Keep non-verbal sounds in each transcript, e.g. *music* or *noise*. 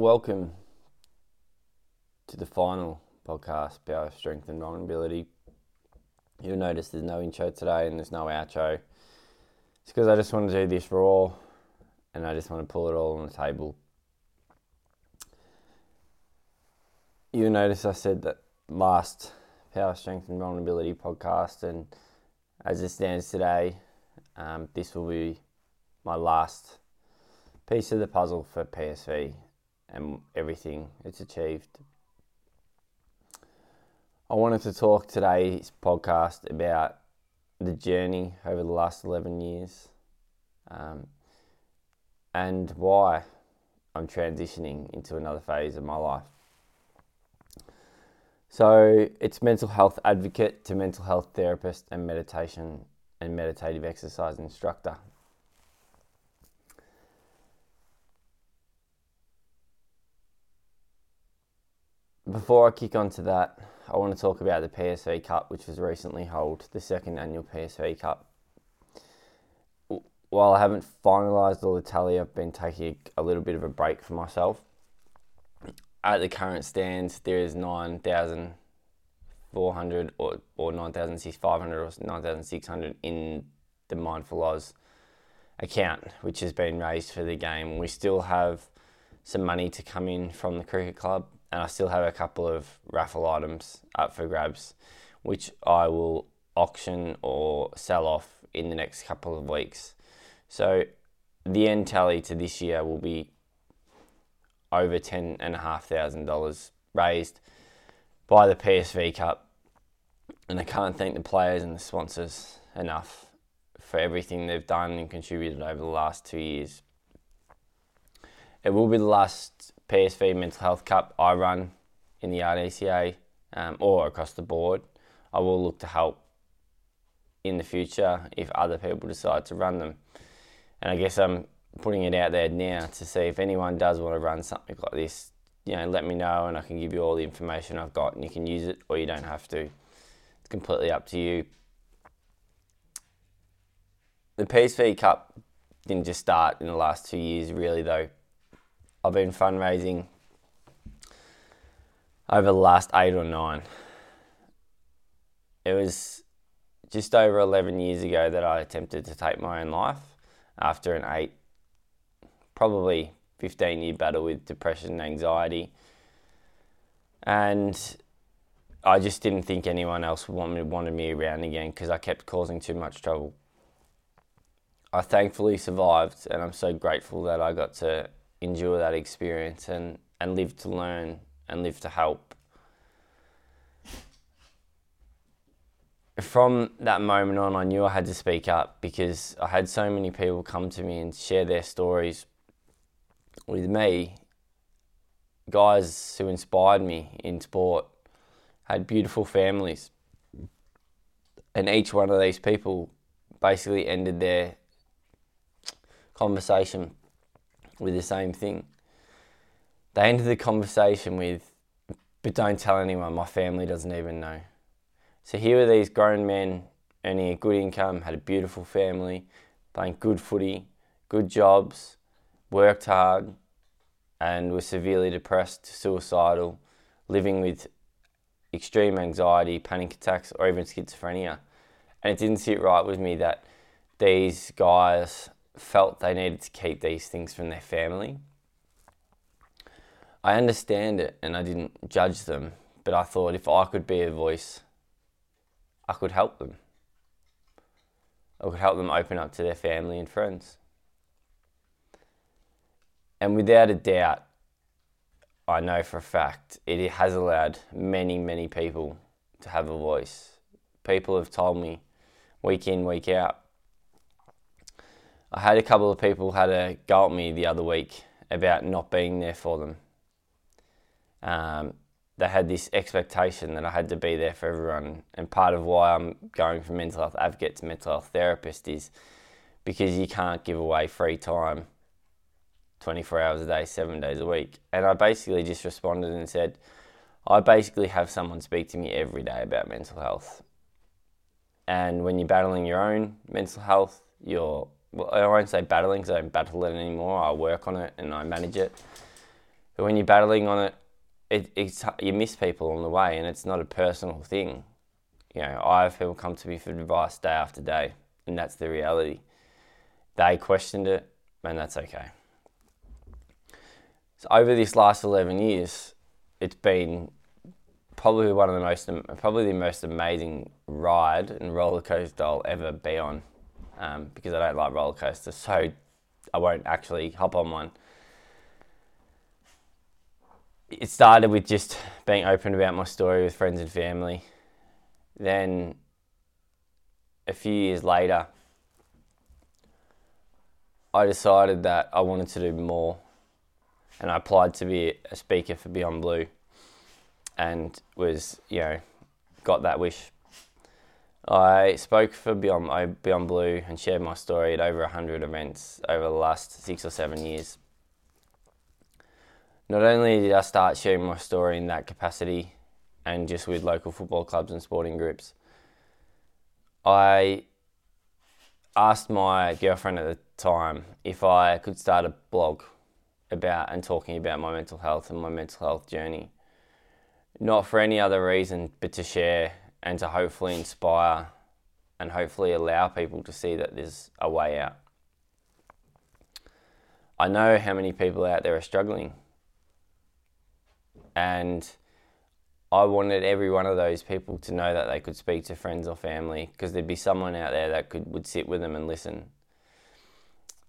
welcome to the final podcast, Power, Strength and Vulnerability. You'll notice there's no intro today and there's no outro. It's because I just want to do this raw and I just want to pull it all on the table. You'll notice I said that last Power, Strength and Vulnerability podcast, and as it stands today, um, this will be my last piece of the puzzle for PSV and everything it's achieved. I wanted to talk today's podcast about the journey over the last 11 years um, and why I'm transitioning into another phase of my life. So, it's mental health advocate to mental health therapist and meditation and meditative exercise instructor. Before I kick on to that, I want to talk about the PSV Cup, which was recently held, the second annual PSV Cup. While I haven't finalised all the tally, I've been taking a little bit of a break for myself. At the current stands, there is 9,400 or, or 9,500 or 9,600 in the Mindful Oz account, which has been raised for the game. We still have some money to come in from the cricket club and I still have a couple of raffle items up for grabs, which I will auction or sell off in the next couple of weeks. So the end tally to this year will be over ten and a half thousand dollars raised by the PSV Cup, and I can't thank the players and the sponsors enough for everything they've done and contributed over the last two years. It will be the last PSV Mental Health Cup I run in the RDCA um, or across the board. I will look to help in the future if other people decide to run them. And I guess I'm putting it out there now to see if anyone does want to run something like this, you know, let me know and I can give you all the information I've got and you can use it or you don't have to. It's completely up to you. The PSV Cup didn't just start in the last two years, really, though. I've been fundraising over the last eight or nine. It was just over 11 years ago that I attempted to take my own life after an eight, probably 15 year battle with depression and anxiety. And I just didn't think anyone else wanted, wanted me around again because I kept causing too much trouble. I thankfully survived, and I'm so grateful that I got to endure that experience and, and live to learn and live to help. From that moment on, I knew I had to speak up because I had so many people come to me and share their stories with me. Guys who inspired me in sport had beautiful families. And each one of these people basically ended their conversation with the same thing. They ended the conversation with, but don't tell anyone, my family doesn't even know. So here were these grown men earning a good income, had a beautiful family, playing good footy, good jobs, worked hard, and were severely depressed, suicidal, living with extreme anxiety, panic attacks, or even schizophrenia. And it didn't sit right with me that these guys felt they needed to keep these things from their family. I understand it and I didn't judge them, but I thought if I could be a voice, I could help them. I could help them open up to their family and friends. And without a doubt, I know for a fact it has allowed many, many people to have a voice. People have told me week in, week out, I had a couple of people had a go at me the other week about not being there for them. Um, they had this expectation that I had to be there for everyone, and part of why I'm going from mental health advocate to mental health therapist is because you can't give away free time 24 hours a day, seven days a week. And I basically just responded and said, I basically have someone speak to me every day about mental health. And when you're battling your own mental health, you're well, I won't say battling because I don't battle it anymore. I work on it and I manage it. But when you're battling on it, it it's, you miss people on the way, and it's not a personal thing. You know, I have people come to me for advice day after day, and that's the reality. They questioned it, and that's okay. So over this last 11 years, it's been probably one of the most, probably the most amazing ride and roller coaster I'll ever be on. Um, because I don't like roller coasters, so I won't actually hop on one. It started with just being open about my story with friends and family. Then, a few years later, I decided that I wanted to do more and I applied to be a speaker for Beyond Blue and was, you know, got that wish. I spoke for Beyond, Beyond Blue and shared my story at over 100 events over the last six or seven years. Not only did I start sharing my story in that capacity and just with local football clubs and sporting groups, I asked my girlfriend at the time if I could start a blog about and talking about my mental health and my mental health journey. Not for any other reason but to share and to hopefully inspire and hopefully allow people to see that there's a way out. I know how many people out there are struggling. And I wanted every one of those people to know that they could speak to friends or family because there'd be someone out there that could would sit with them and listen.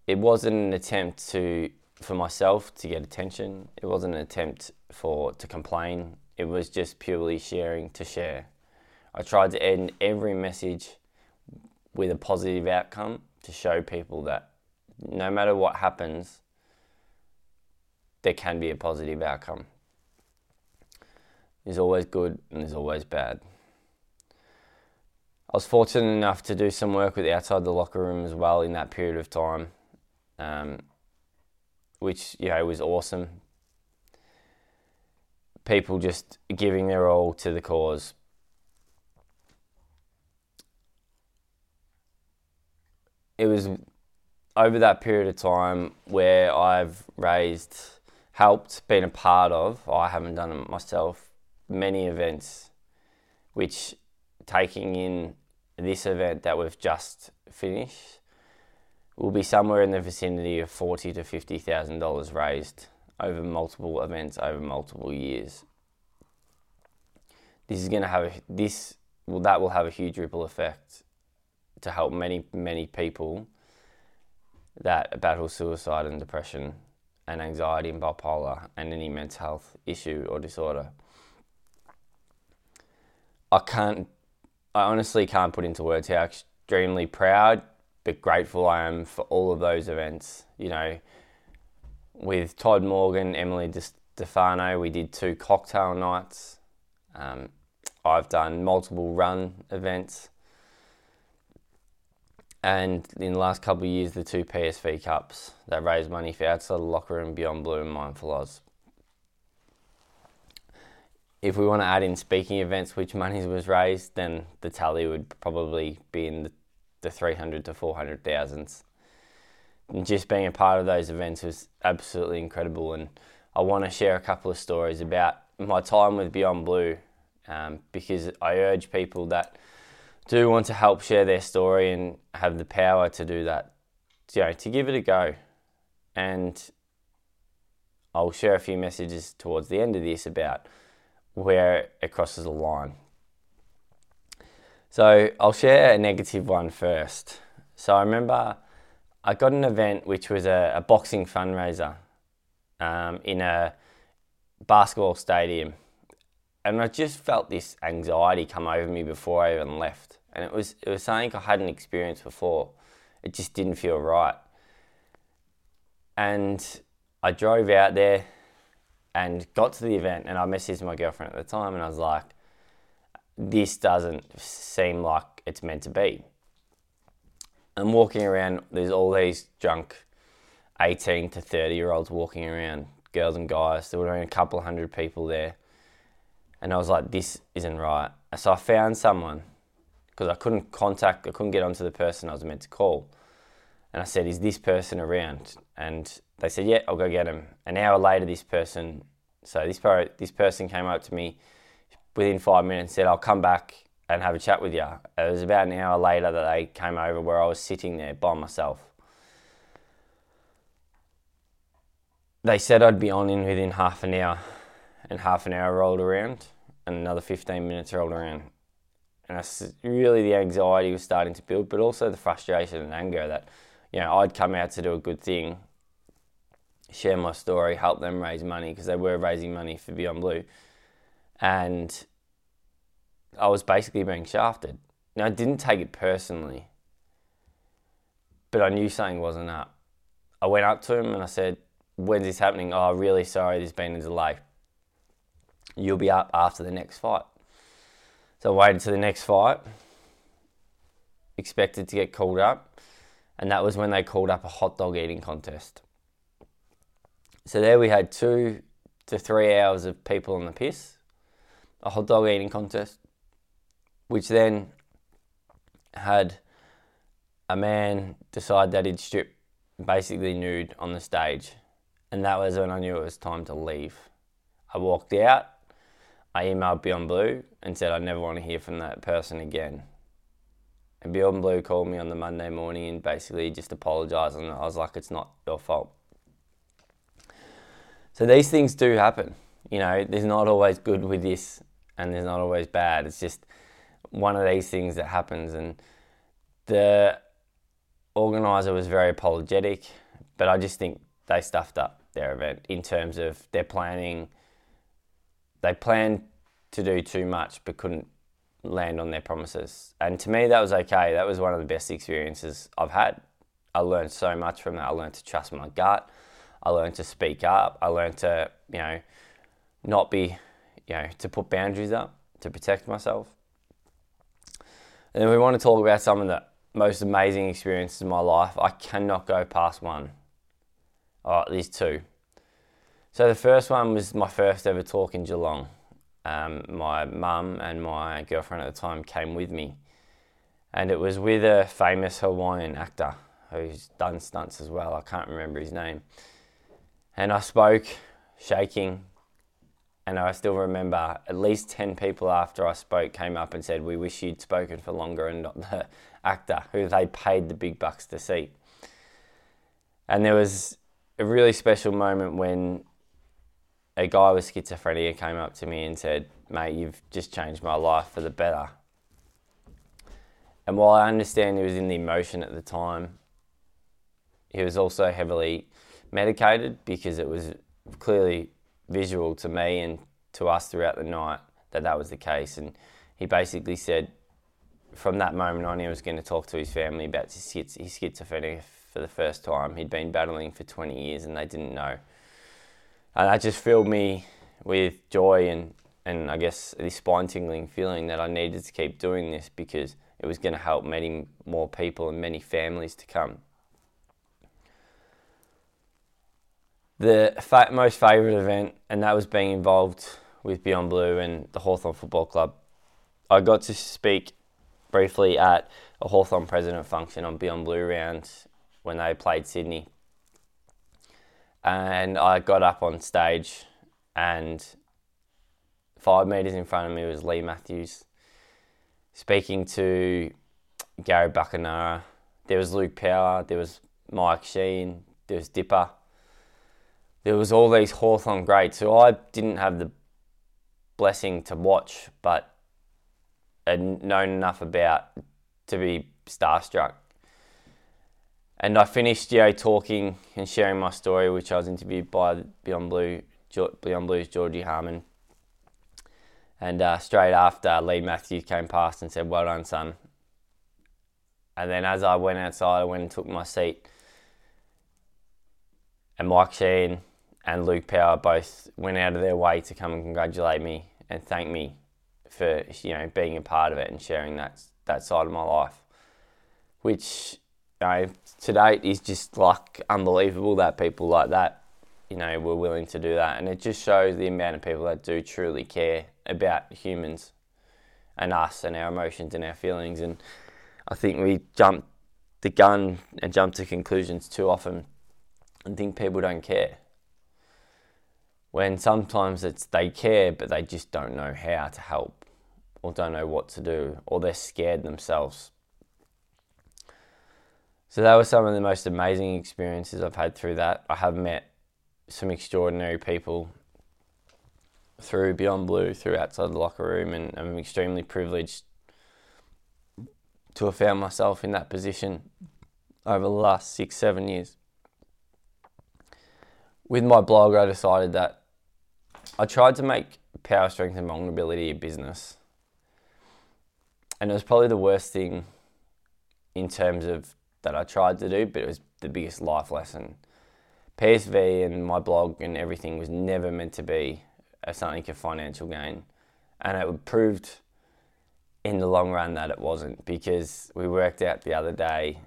It wasn't an attempt to for myself to get attention. It wasn't an attempt for to complain. It was just purely sharing to share. I tried to end every message with a positive outcome to show people that no matter what happens, there can be a positive outcome. There's always good and there's always bad. I was fortunate enough to do some work with outside the locker room as well in that period of time. Um, which know was awesome. People just giving their all to the cause. It was over that period of time where I've raised, helped, been a part of, I haven't done it myself, many events, which taking in this event that we've just finished will be somewhere in the vicinity of forty to fifty thousand dollars raised over multiple events over multiple years. This is going to have a, this well that will have a huge ripple effect to help many many people that battle suicide and depression and anxiety and bipolar and any mental health issue or disorder. I can't I honestly can't put into words how extremely proud but grateful I am for all of those events. You know, with Todd Morgan, Emily Stefano, we did two cocktail nights. Um, I've done multiple run events. And in the last couple of years, the two PSV Cups that raised money for Outside the Locker Room, Beyond Blue, and Mindful Oz. If we want to add in speaking events, which money was raised, then the tally would probably be in the the 300 to 400 thousands. And just being a part of those events was absolutely incredible. And I want to share a couple of stories about my time with Beyond Blue um, because I urge people that do want to help share their story and have the power to do that, you know, to give it a go. And I'll share a few messages towards the end of this about where it crosses the line. So I'll share a negative one first. So I remember I got an event which was a, a boxing fundraiser um, in a basketball stadium, and I just felt this anxiety come over me before I even left, and it was it was something I hadn't experienced before. It just didn't feel right, and I drove out there and got to the event, and I messaged my girlfriend at the time, and I was like this doesn't seem like it's meant to be. I'm walking around, there's all these drunk 18 to 30 year olds walking around, girls and guys. There were only a couple hundred people there. And I was like, this isn't right. So I found someone because I couldn't contact, I couldn't get onto the person I was meant to call. And I said, Is this person around? And they said, Yeah, I'll go get him. An hour later, this person, so this, this person came up to me within five minutes and said, I'll come back and have a chat with you. It was about an hour later that they came over where I was sitting there by myself. They said I'd be on in within half an hour, and half an hour rolled around, and another 15 minutes rolled around. And that's really the anxiety was starting to build, but also the frustration and anger that, you know, I'd come out to do a good thing, share my story, help them raise money because they were raising money for Beyond Blue and I was basically being shafted. Now, I didn't take it personally, but I knew something wasn't up. I went up to him and I said, When's this happening? Oh, really sorry, there's been a delay. You'll be up after the next fight. So I waited to the next fight, expected to get called up, and that was when they called up a hot dog eating contest. So there we had two to three hours of people on the piss a hot dog eating contest, which then had a man decide that he'd strip basically nude on the stage. And that was when I knew it was time to leave. I walked out, I emailed Beyond Blue and said I never want to hear from that person again. And Beyond Blue called me on the Monday morning and basically just apologised. And I was like, it's not your fault. So these things do happen. You know, there's not always good with this and there's not always bad. It's just one of these things that happens. And the organizer was very apologetic, but I just think they stuffed up their event in terms of their planning. They planned to do too much but couldn't land on their promises. And to me, that was okay. That was one of the best experiences I've had. I learned so much from that. I learned to trust my gut. I learned to speak up. I learned to, you know, not be you know, to put boundaries up to protect myself. And then we want to talk about some of the most amazing experiences in my life. I cannot go past one, or at least two. So the first one was my first ever talk in Geelong. Um, my mum and my girlfriend at the time came with me, and it was with a famous Hawaiian actor who's done stunts as well. I can't remember his name. And I spoke, shaking, and I still remember at least 10 people after I spoke came up and said, We wish you'd spoken for longer and not the *laughs* actor who they paid the big bucks to see. And there was a really special moment when a guy with schizophrenia came up to me and said, Mate, you've just changed my life for the better. And while I understand he was in the emotion at the time, he was also heavily medicated because it was clearly visual to me and to us throughout the night that that was the case. And he basically said from that moment on, he was going to talk to his family about his, schizophrenia for the first time. He'd been battling for 20 years and they didn't know. And that just filled me with joy and, and I guess this spine tingling feeling that I needed to keep doing this because it was going to help many more people and many families to come. the fa- most favourite event, and that was being involved with Beyond Blue and the Hawthorn Football Club. I got to speak briefly at a Hawthorn president function on Beyond Blue round when they played Sydney. And I got up on stage, and five metres in front of me was Leigh Matthews speaking to Gary Buckenara. There was Luke Power, there was Mike Sheahan, there was Dipper there was all these Hawthorn greats who I didn't have the blessing to watch, but had known enough about to be starstruck. And I finished, you know, talking and sharing my story, which I was interviewed by Beyond Blue, Beyond Blue's Georgie Harman. And uh, straight after, Leigh Matthews came past and said, "Well done, son." And then as I went outside, I went and took my seat. And Mike Sheahan and Luke Power both went out of their way to come and congratulate me and thank me for you know being a part of it and sharing that that side of my life, which know to date is just like unbelievable that people like that you know were willing to do that, and it just shows the amount of people that do truly care about humans and us and our emotions and our feelings, and I think we jumped the gun and jump to conclusions too often and think people don't care. When sometimes it's they care, but they just don't know how to help or don't know what to do or they're scared themselves. So that was some of the most amazing experiences I've had through that. I have met some extraordinary people through Beyond Blue, through outside the locker room, and I'm extremely privileged to have found myself in that position over the last six, seven years. With my blog, I decided that I tried to make power, strength, and vulnerability a business. And it was probably the worst thing in terms of that I tried to do, but it was the biggest life lesson. PSV and my blog and everything was never meant to be a, something of financial gain. And it proved in the long run that it wasn't because we worked out the other day,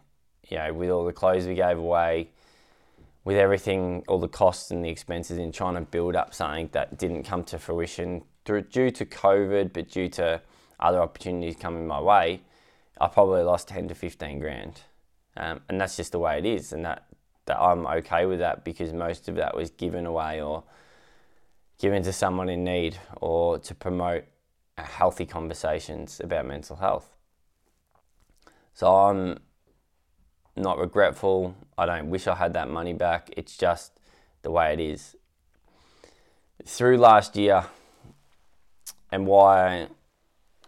you know, with all the clothes we gave away, with everything, all the costs and the expenses in trying to build up something that didn't come to fruition through, due to COVID, but due to other opportunities coming my way, I probably lost 10 to 15 grand. Um, and that's just the way it is. And that, that I'm okay with that because most of that was given away or given to someone in need or to promote healthy conversations about mental health. So I'm not regretful. I don't wish I had that money back. It's just the way it is. Through last year, and why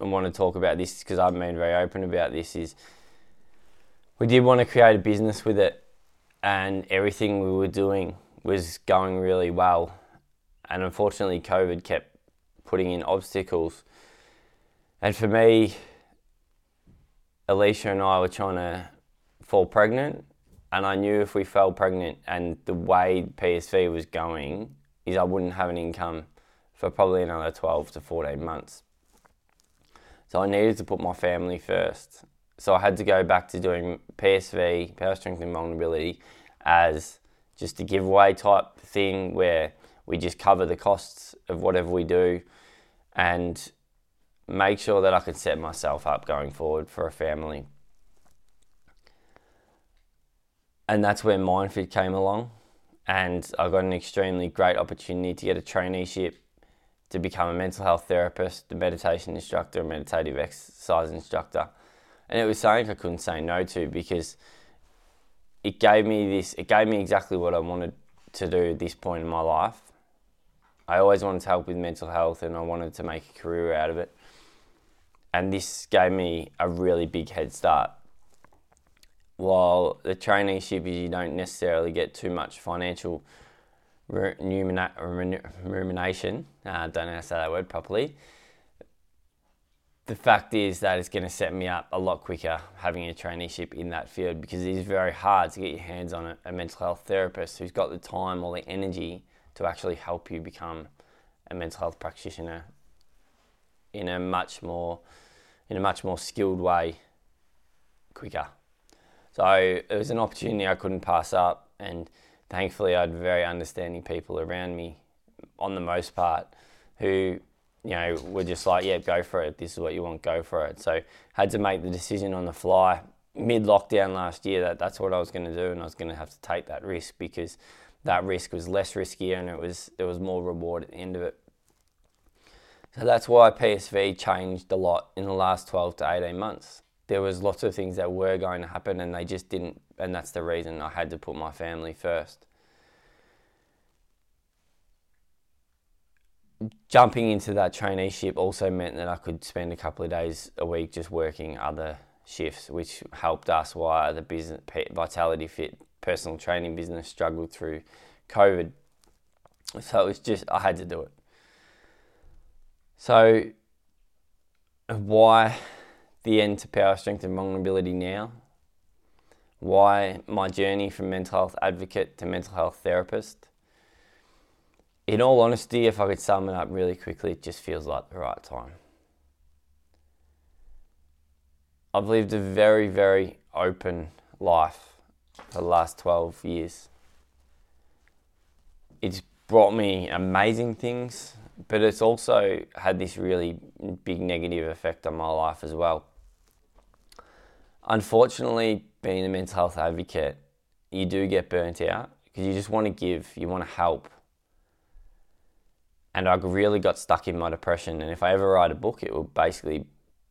I want to talk about this because I've been very open about this is we did want to create a business with it, and everything we were doing was going really well. And unfortunately, COVID kept putting in obstacles. And for me, Alicia and I were trying to fall pregnant, and I knew if we fell pregnant and the way PSV was going, is I wouldn't have an income for probably another 12 to 14 months. So I needed to put my family first so I had to go back to doing PSV, power strength and vulnerability, as just a giveaway type thing where we just cover the costs of whatever we do and make sure that I can set myself up going forward for a family. And that's where Mindfit came along. And I got an extremely great opportunity to get a traineeship to become a mental health therapist, a meditation instructor, a meditative exercise instructor and it was something I couldn't say no to because it gave me this. It gave me exactly what I wanted to do at this point in my life. I always wanted to help with mental health, and I wanted to make a career out of it. And this gave me a really big head start. While the traineeship is you don't necessarily get too much financial remuneration, uh, I don't know how to say that word properly the fact is that it's going to set me up a lot quicker having a traineeship in that field because it is very hard to get your hands on a, a, mental health therapist who's got the time or the energy to actually help you become a mental health practitioner in a much more in a much more skilled way quicker. So it was an opportunity I couldn't pass up and thankfully I had very understanding people around me on the most part who you know, we're just like, yeah, go for it. This is what you want, go for it. So had to make the decision on the fly mid lockdown last year that that's what I was going to do, and I was going to have to take that risk because that risk was less riskier and it was there was more reward at the end of it. So that's why PSV changed a lot in the last 12 to 18 months. There was lots of things that were going to happen and they just didn't, and that's the reason I had to put my family first. Jumping into that traineeship also meant that I could spend a couple of days a week just working other shifts, which helped us while the business Vitality Fit personal training business struggled through COVID. So it was just I had to do it. So why the end to power strength and vulnerability now? Why my journey from mental health advocate to mental health therapist? In all honesty, if I could sum it up really quickly, it just feels like the right time. I've lived a very, very open life for the last 12 years. It's brought me amazing things, but it's also had this really big negative effect on my life as well. unfortunately, being a mental health advocate, you do get burnt out because you just want to give, you want to help. And I really got stuck in my depression. And if I ever write a book, it will basically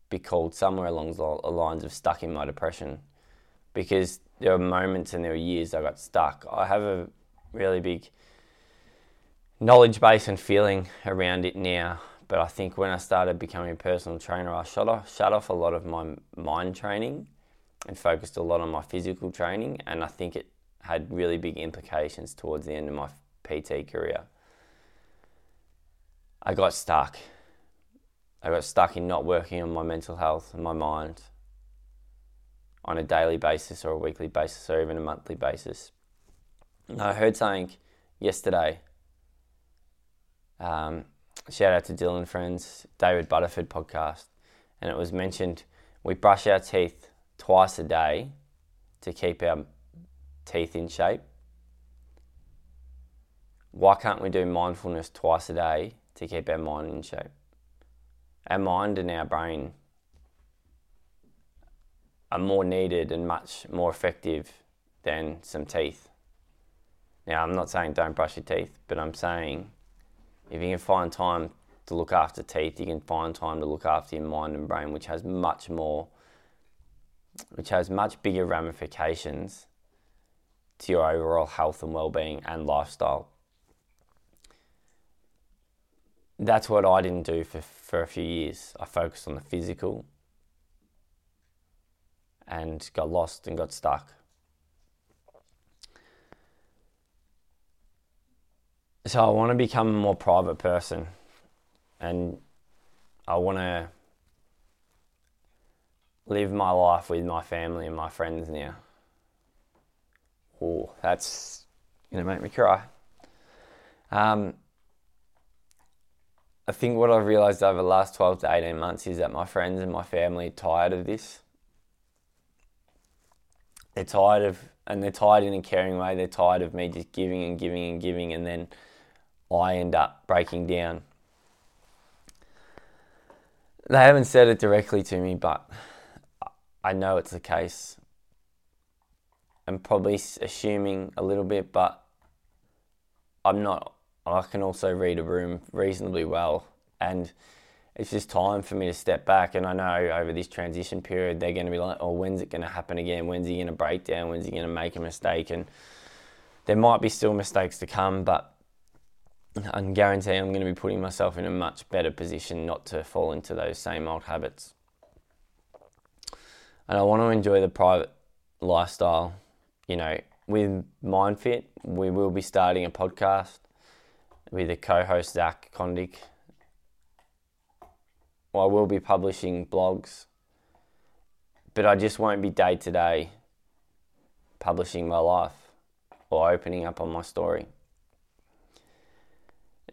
be called somewhere along the lines of Stuck in My Depression because there were moments and there were years I got stuck. I have a really big knowledge base and feeling around it now. But I think when I started becoming a personal trainer, I shut off, shut off a lot of my mind training and focused a lot on my physical training. And I think it had really big implications towards the end of my PT career. I got stuck. I got stuck in not working on my mental health and my mind on a daily basis or a weekly basis or even a monthly basis. And I heard something yesterday. Um, shout out to Dylan Friends, David Butterford podcast, and it was mentioned we brush our teeth twice a day to keep our teeth in shape. Why can't we do mindfulness twice a day to keep our mind in shape? Our mind and our brain are more needed and much more effective than some teeth. Now, I'm not saying don't brush your teeth, but I'm saying if you can find time to look after teeth, you can find time to look after your mind and brain, which has much more, which has much bigger ramifications to your overall health and well-being and lifestyle. That's what I didn't do for, for a few years. I focused on the physical and got lost and got stuck. So I want to become a more private person and I want to live my life with my family and my friends now. Oh, that's going to make me cry. Um, I think what I've realised over the last 12 to 18 months is that my friends and my family are tired of this. They're tired of, and they're tired in a caring way, they're tired of me just giving and giving and giving, and then I end up breaking down. They haven't said it directly to me, but I know it's the case. I'm probably assuming a little bit, but I'm not. I can also read a room reasonably well, and it's just time for me to step back. And I know over this transition period, they're going to be like, "Oh, when's it going to happen again? When's he going to break down? When's he going to make a mistake?" And there might be still mistakes to come, but I can guarantee I'm going to be putting myself in a much better position not to fall into those same old habits. And I want to enjoy the private lifestyle. You know, with MindFit, we will be starting a podcast with a co host, Zach Kondik. Well, I will be publishing blogs, but I just won't be day to day publishing my life or opening up on my story.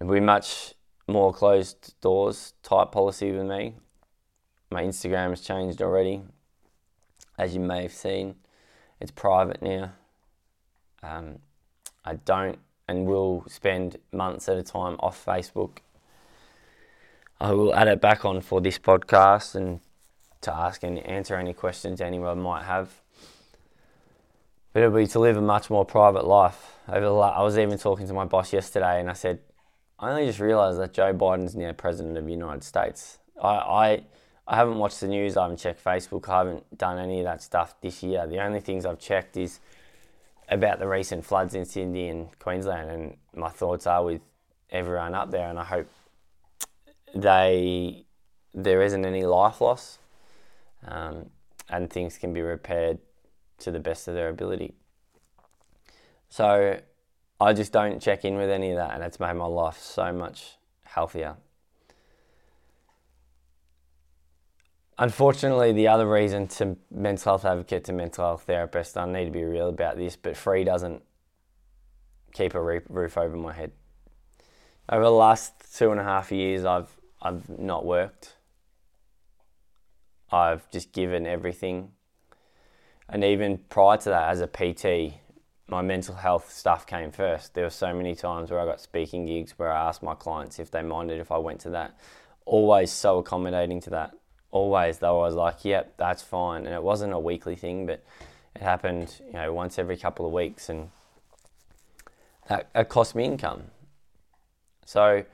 It'll be much more closed doors type policy with me. My Instagram has changed already, as you may have seen. It's private now. Um, I don't and will spend months at a time off Facebook. I will add it back on for this podcast and to ask and answer any questions anyone might have. But it'll be to live a much more private life. I was even talking to my boss yesterday, and I said, I only just realised that Joe Biden's now president of the United States. I, I, I haven't watched the news. I haven't checked Facebook. I haven't done any of that stuff this year. The only things I've checked is about the recent floods in Sydney and Queensland, and my thoughts are with everyone up there. And I hope they there isn't any life loss, um, and things can be repaired to the best of their ability. So I just don't check in with any of that, and it's made my life so much healthier. Unfortunately, the other reason to mental health advocate to mental health therapist, I need to be real about this, but free doesn't keep a roof over my head. Over the last two and a half years, I've I've not worked. I've just given everything, and even prior to that, as a PT, my mental health stuff came first. There were so many times where I got speaking gigs where I asked my clients if they minded if I went to that. Always so accommodating to that. Always though I was like, "Yep, that's fine," and it wasn't a weekly thing, but it happened, you know, once every couple of weeks, and that, cost me income. So,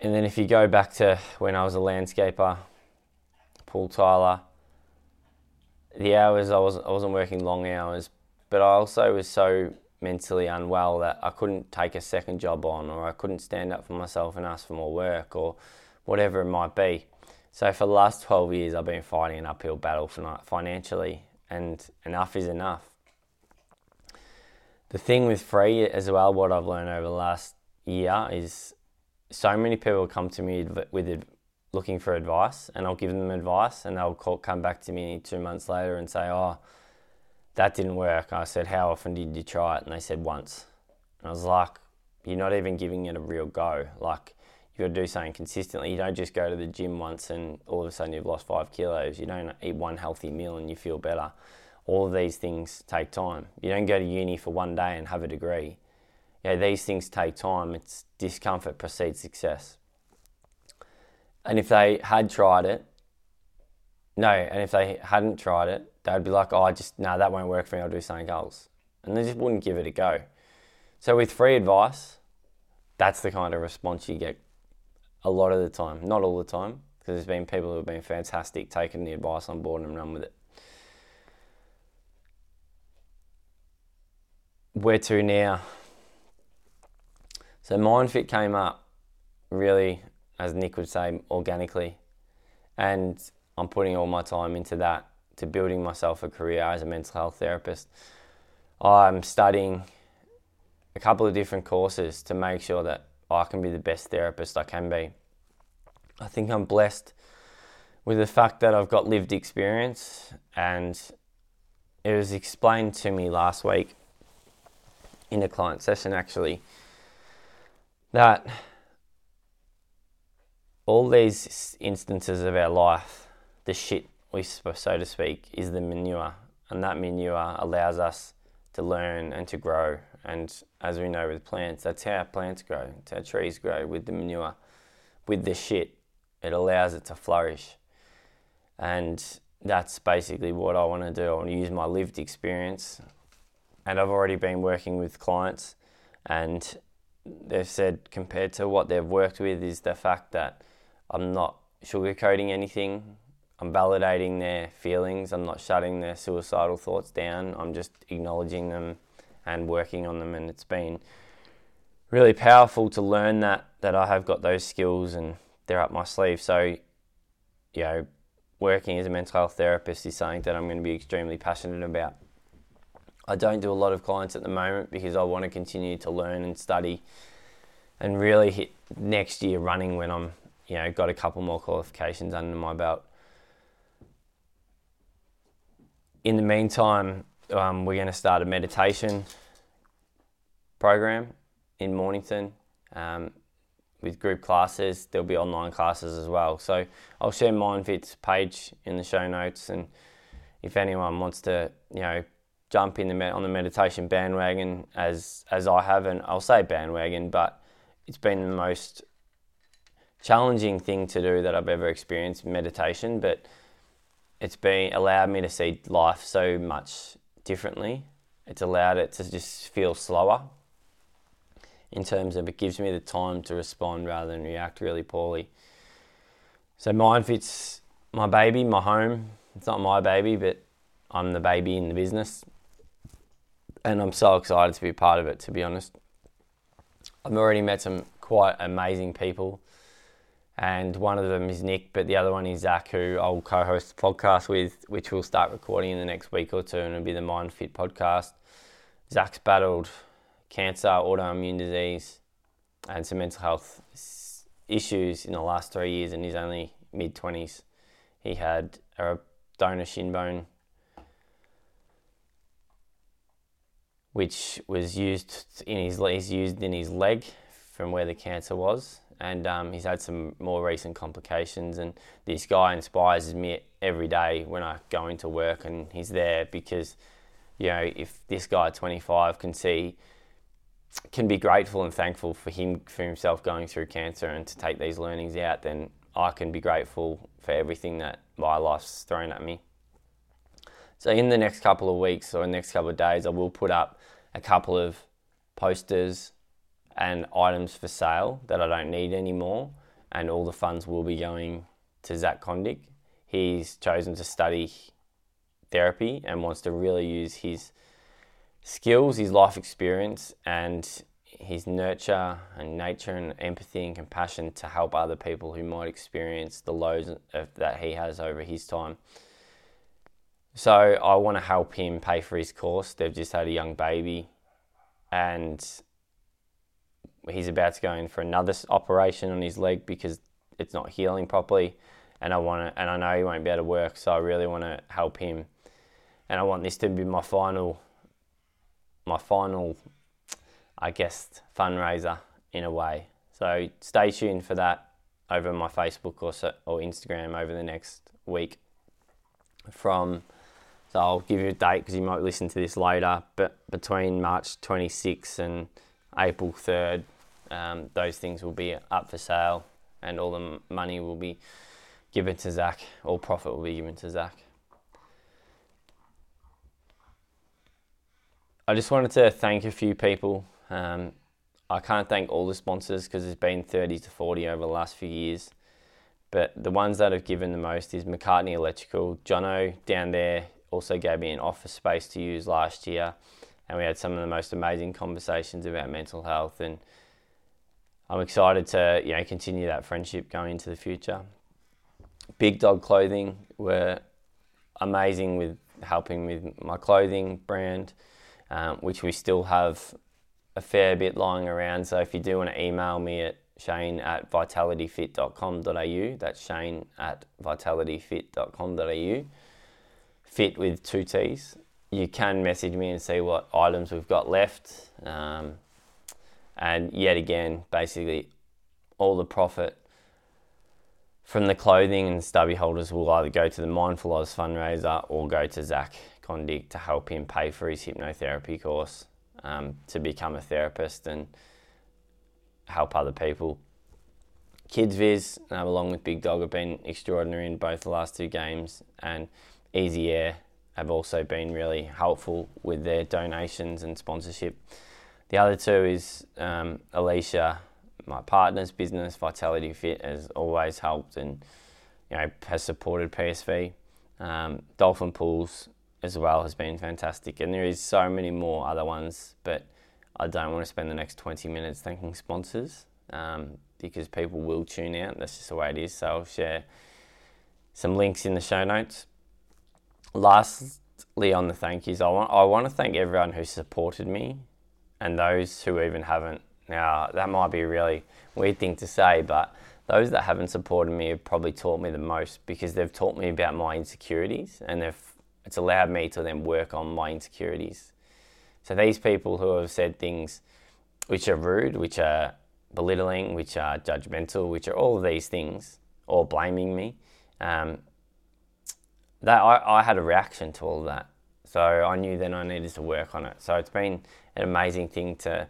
and then if you go back to when I was a landscaper, Paul Tyler, the hours I wasn't I wasn't working long hours, but I also was so mentally unwell that I couldn't take a second job on, or I couldn't stand up for myself and ask for more work, or whatever it might be. So for the last 12 years, I've been fighting an uphill battle financially, and enough is enough. The thing with free as well, what I've learned over the last year is so many people come to me with looking for advice, and I'll give them advice, and they'll call, come back to me two months later and say, "Oh, that didn't work." I said, "How often did you try it?" And they said once. And I was like, "You're not even giving it a real go. Like, you've got to do something consistently. You don't just go to the gym once and all of a sudden you've lost five kilos. You don't eat one healthy meal and you feel better. All of these things take time. You don't go to uni for one day and have a degree. Yeah, these things take time. It's discomfort precedes success. And if they had tried it, no, and if they hadn't tried it, they'd be like, oh, I just, no, that won't work for me. I'll do something else. And they just wouldn't give it a go. So with free advice, that's the kind of response you get a lot of the time, not all the time, because there's been people who have been fantastic, taking the advice on board and run with it. Where to now? So MindFit came up really, as Nick would say, organically, and I'm putting all my time into that to building myself a career as a mental health therapist. I'm studying a couple of different courses to make sure that I can be the best therapist I can be. I think I'm blessed with the fact that I've got lived experience, and it was explained to me last week in a client session actually that all these instances of our life, the shit, we so to speak, is the manure, and that manure allows us to learn and to grow and as we know with plants, that's how plants grow. It's how trees grow with the manure, with the shit. It allows it to flourish. And that's basically what I want to do. I want to use my lived experience. And I've already been working with clients, and they've said, compared to what they've worked with, is the fact that I'm not sugarcoating anything. I'm validating their feelings. I'm not shutting their suicidal thoughts down. I'm just acknowledging them and working on them. And it's been really powerful to learn that that I have got those skills and they're up my sleeve. So, you know, working as a mental health therapist is something that I'm going to be extremely passionate about. I don't do a lot of clients at the moment because I want to continue to learn and study and really hit next year running when I'm, you know, got a couple more qualifications under my belt. In the meantime, um, we're going to start a meditation program in Mornington um, with group classes. There'll be online classes as well. So I'll share MindFit's page in the show notes, and if anyone wants to, you know, jump in the on the meditation bandwagon as as I have, and I'll say bandwagon, but it's been the most challenging thing to do that I've ever experienced meditation, but it's been allowed me to see life so much differently. It's allowed it to just feel slower in terms of it gives me the time to respond rather than react really poorly. So MindFit's my baby, my home. It's not my baby, but I'm the baby in the business. And I'm so excited to be part of it, to be honest. I've already met some quite amazing people and one of them is Nick, but the other one is Zach, who I'll co-host the podcast with, which we'll start recording in the next week or two, and it'll be the Mind Fit podcast. Zach's battled cancer, autoimmune disease, and some mental health issues in the last three years, and he's only mid twenties. He had a donor shin bone, which was used in his he's used in his leg from where the cancer was and um, he's had some more recent complications. And this guy inspires me every day when I go into work, and he's there because, you know, if this guy at 25 can see, can be grateful and thankful for him for himself going through cancer and to take these learnings out, then I can be grateful for everything that my life's thrown at me. So in the next couple of weeks or next couple of days, I will put up a couple of posters and items for sale that I don't need anymore, and all the funds will be going to Zach Kondik. He's chosen to study therapy and wants to really use his skills, his life experience, and his nurture and nature and empathy and compassion to help other people who might experience the lows of, that he has over his time. So I want to help him pay for his course. They've just had a young baby, and he's about to go in for another operation on his leg because it's not healing properly. And I want to, and I know he won't be able to work, so I really want to help him. And I want this to be my final, my final, I guess, fundraiser in a way. So stay tuned for that over my Facebook or so, or Instagram over the next week. From so I'll give you a date because you might listen to this later. But between March 26th and April 3rd, um, those things will be up for sale, and all the money will be given to Zach. All profit will be given to Zach. I just wanted to thank a few people. Um, I can't thank all the sponsors because there's been 30 to 40 over the last few years. But the ones that have given the most is McCartney Electrical. Jono down there also gave me an office space to use last year. And we had some of the most amazing conversations about mental health and I'm excited to you know continue that friendship going into the future. Big Dog Clothing were amazing with helping with my clothing brand, um, which we still have a fair bit lying around. So if you do want to email me at shane at vitalityfit.com.au, that's shane at vitalityfit.com.au, fit with two T's. You can message me and see what items we've got left. Um, and yet again, basically, all the profit from the clothing and stubby holders will either go to the Mindful Oz fundraiser or go to Zach Kondik to help him pay for his hypnotherapy course um, to become a therapist and help other people. Kids Viz, uh, along with Big Dog, have been extraordinary in both the last two games, and Easy Air have also been really helpful with their donations and sponsorship. The other two is um, Alicia, my partner's business, Vitality Fit, has always helped and you know has supported PSV. Um, Dolphin Pools as well has been fantastic, and there is so many more other ones, but I don't want to spend the next 20 minutes thanking sponsors um, because people will tune out. That's just the way it is. So I'll share some links in the show notes. Lastly, on the thank yous, I want I want to thank everyone who supported me and those who even haven't. Now, that might be a really weird thing to say, but those that haven't supported me have probably taught me the most because they've taught me about my insecurities and they've, it's allowed me to then work on my insecurities. So these people who have said things which are rude, which are belittling, which are judgmental, which are all of these things, or blaming me, um, that I, I had a reaction to all of that. So I knew then I needed to work on it. So it's been an amazing thing to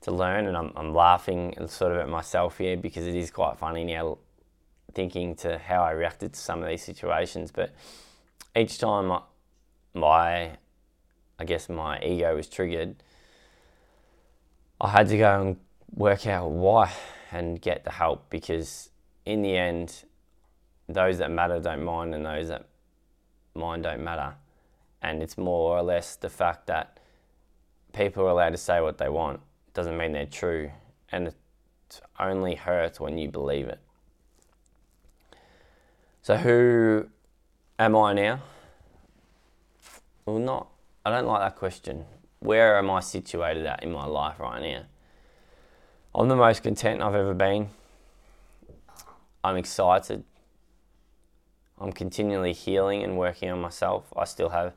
to learn, and I'm, I'm laughing sort of at myself here because it is quite funny now thinking to how I reacted to some of these situations. But each time I, my, I guess my ego was triggered, I had to go and work out why and get the help because in the end, those that matter don't mind, and those that mind don't matter. And it's more or less the fact that people are allowed to say what they want doesn't mean they're true, and it only hurts when you believe it. So, who am I now? Well, not. I don't like that question. Where am I situated at in my life right now? I'm the most content I've ever been. I'm excited. I'm continually healing and working on myself. I still have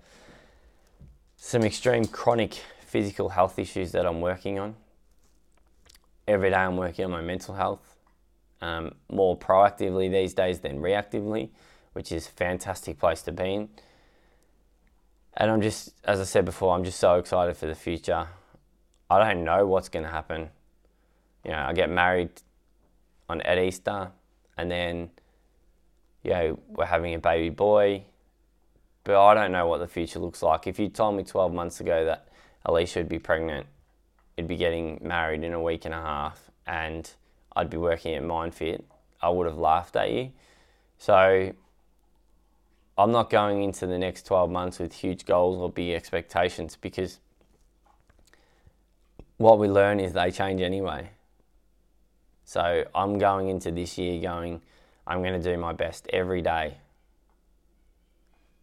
some extreme chronic physical health issues that I'm working on. Every day I'm working on my mental health um, more proactively these days than reactively, which is a fantastic place to be in. And I'm just, as I said before, I'm just so excited for the future. I don't know what's going to happen. You know, I get married on at Easter, and then you know, we're having a baby boy. But I don't know what the future looks like. If you told me 12 months ago that Alicia would be pregnant, it'd be getting married in a week and a half, and I'd be working at MindFit, I would have laughed at you. So I'm not going into the next 12 months with huge goals or big expectations because what we learn is they change anyway. So I'm going into this year going, I'm going to do my best every day.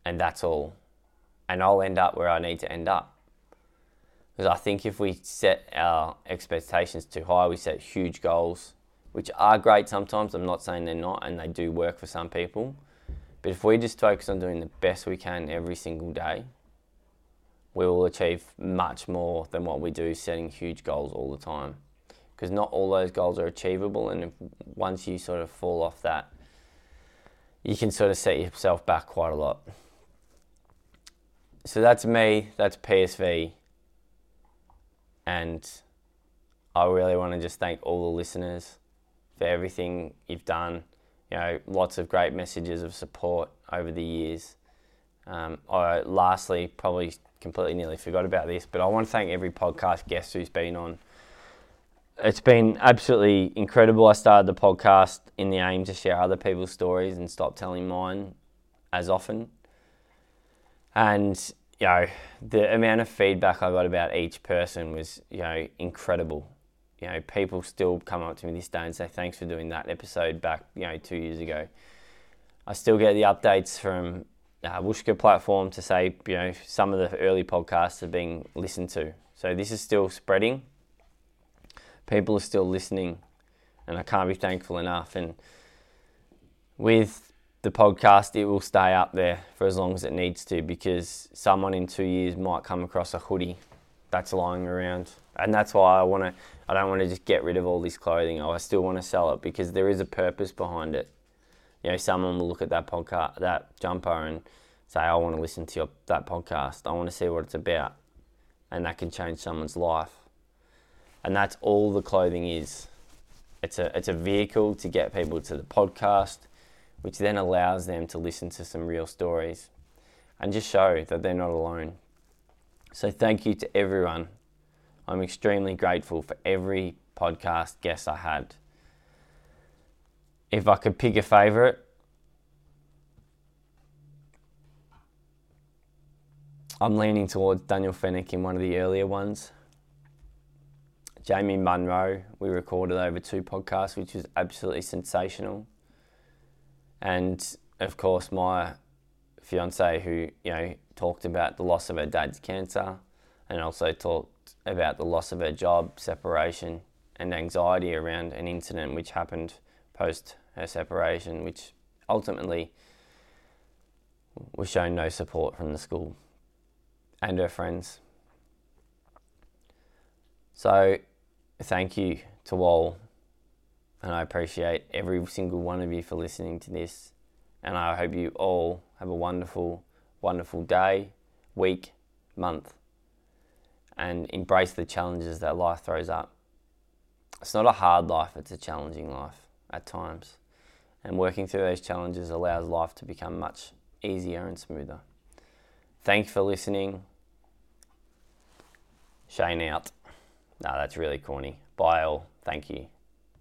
And that's all. And I'll end up where I need to end up. Because I think if we set our expectations too high, we set huge goals, which are great sometimes. I'm not saying they're not, and they do work for some people. But if we just focus on doing the best we can every single day, we will achieve much more than what we do setting huge goals all the time. Because not all those goals are achievable, and if, once you sort of fall off that, you can sort of set yourself back quite a lot. So that's me, that's PSV, and I really want to just thank all the listeners for everything you've done. You know, lots of great messages of support over the years. Um, I lastly probably completely nearly forgot about this, but I want to thank every podcast guest who's been on. It's been absolutely incredible. I started the podcast in the aim to share other people's stories and stop telling mine as often. And you know, the amount of feedback I got about each person was you know incredible. You know, people still come up to me this day and say thanks for doing that episode back you know two years ago. I still get the updates from uh, Whooshkaa platform to say, you know, some of the early podcasts are being listened to. So this is still spreading. People are still listening, and I can't be thankful enough. And with the podcast, it will stay up there for as long as it needs to because someone in two years might come across a hoodie that's lying around. And that's why I want to, I don't want to just get rid of all this clothing. I still want to sell it because there is a purpose behind it you know, someone will look at that podcast, that jumper, and say, "I want to listen to your, that podcast. I want to see what it's about," and that can change someone's life. And that's all the clothing is. It's a it's a vehicle to get people to the podcast, which then allows them to listen to some real stories, and just show that they're not alone. So thank you to everyone. I'm extremely grateful for every podcast guest I had if I could pick a favourite, I'm leaning towards Daniel Fennick in one of the earlier ones. Jamie Munro, we recorded over two podcasts, which was absolutely sensational. And of course, my fiance, who you know talked about the loss of her dad's cancer, and also talked about the loss of her job, separation, and anxiety around an incident which happened post her separation, which ultimately was shown no support from the school and her friends. So, thank you to all, and I appreciate every single one of you for listening to this. And I hope you all have a wonderful, wonderful day, week, month, and embrace the challenges that life throws up. It's not a hard life, it's a challenging life at times and working through those challenges allows life to become much easier and smoother. Thanks for listening. Shane out. No, that's really corny. Bye all. Thank you.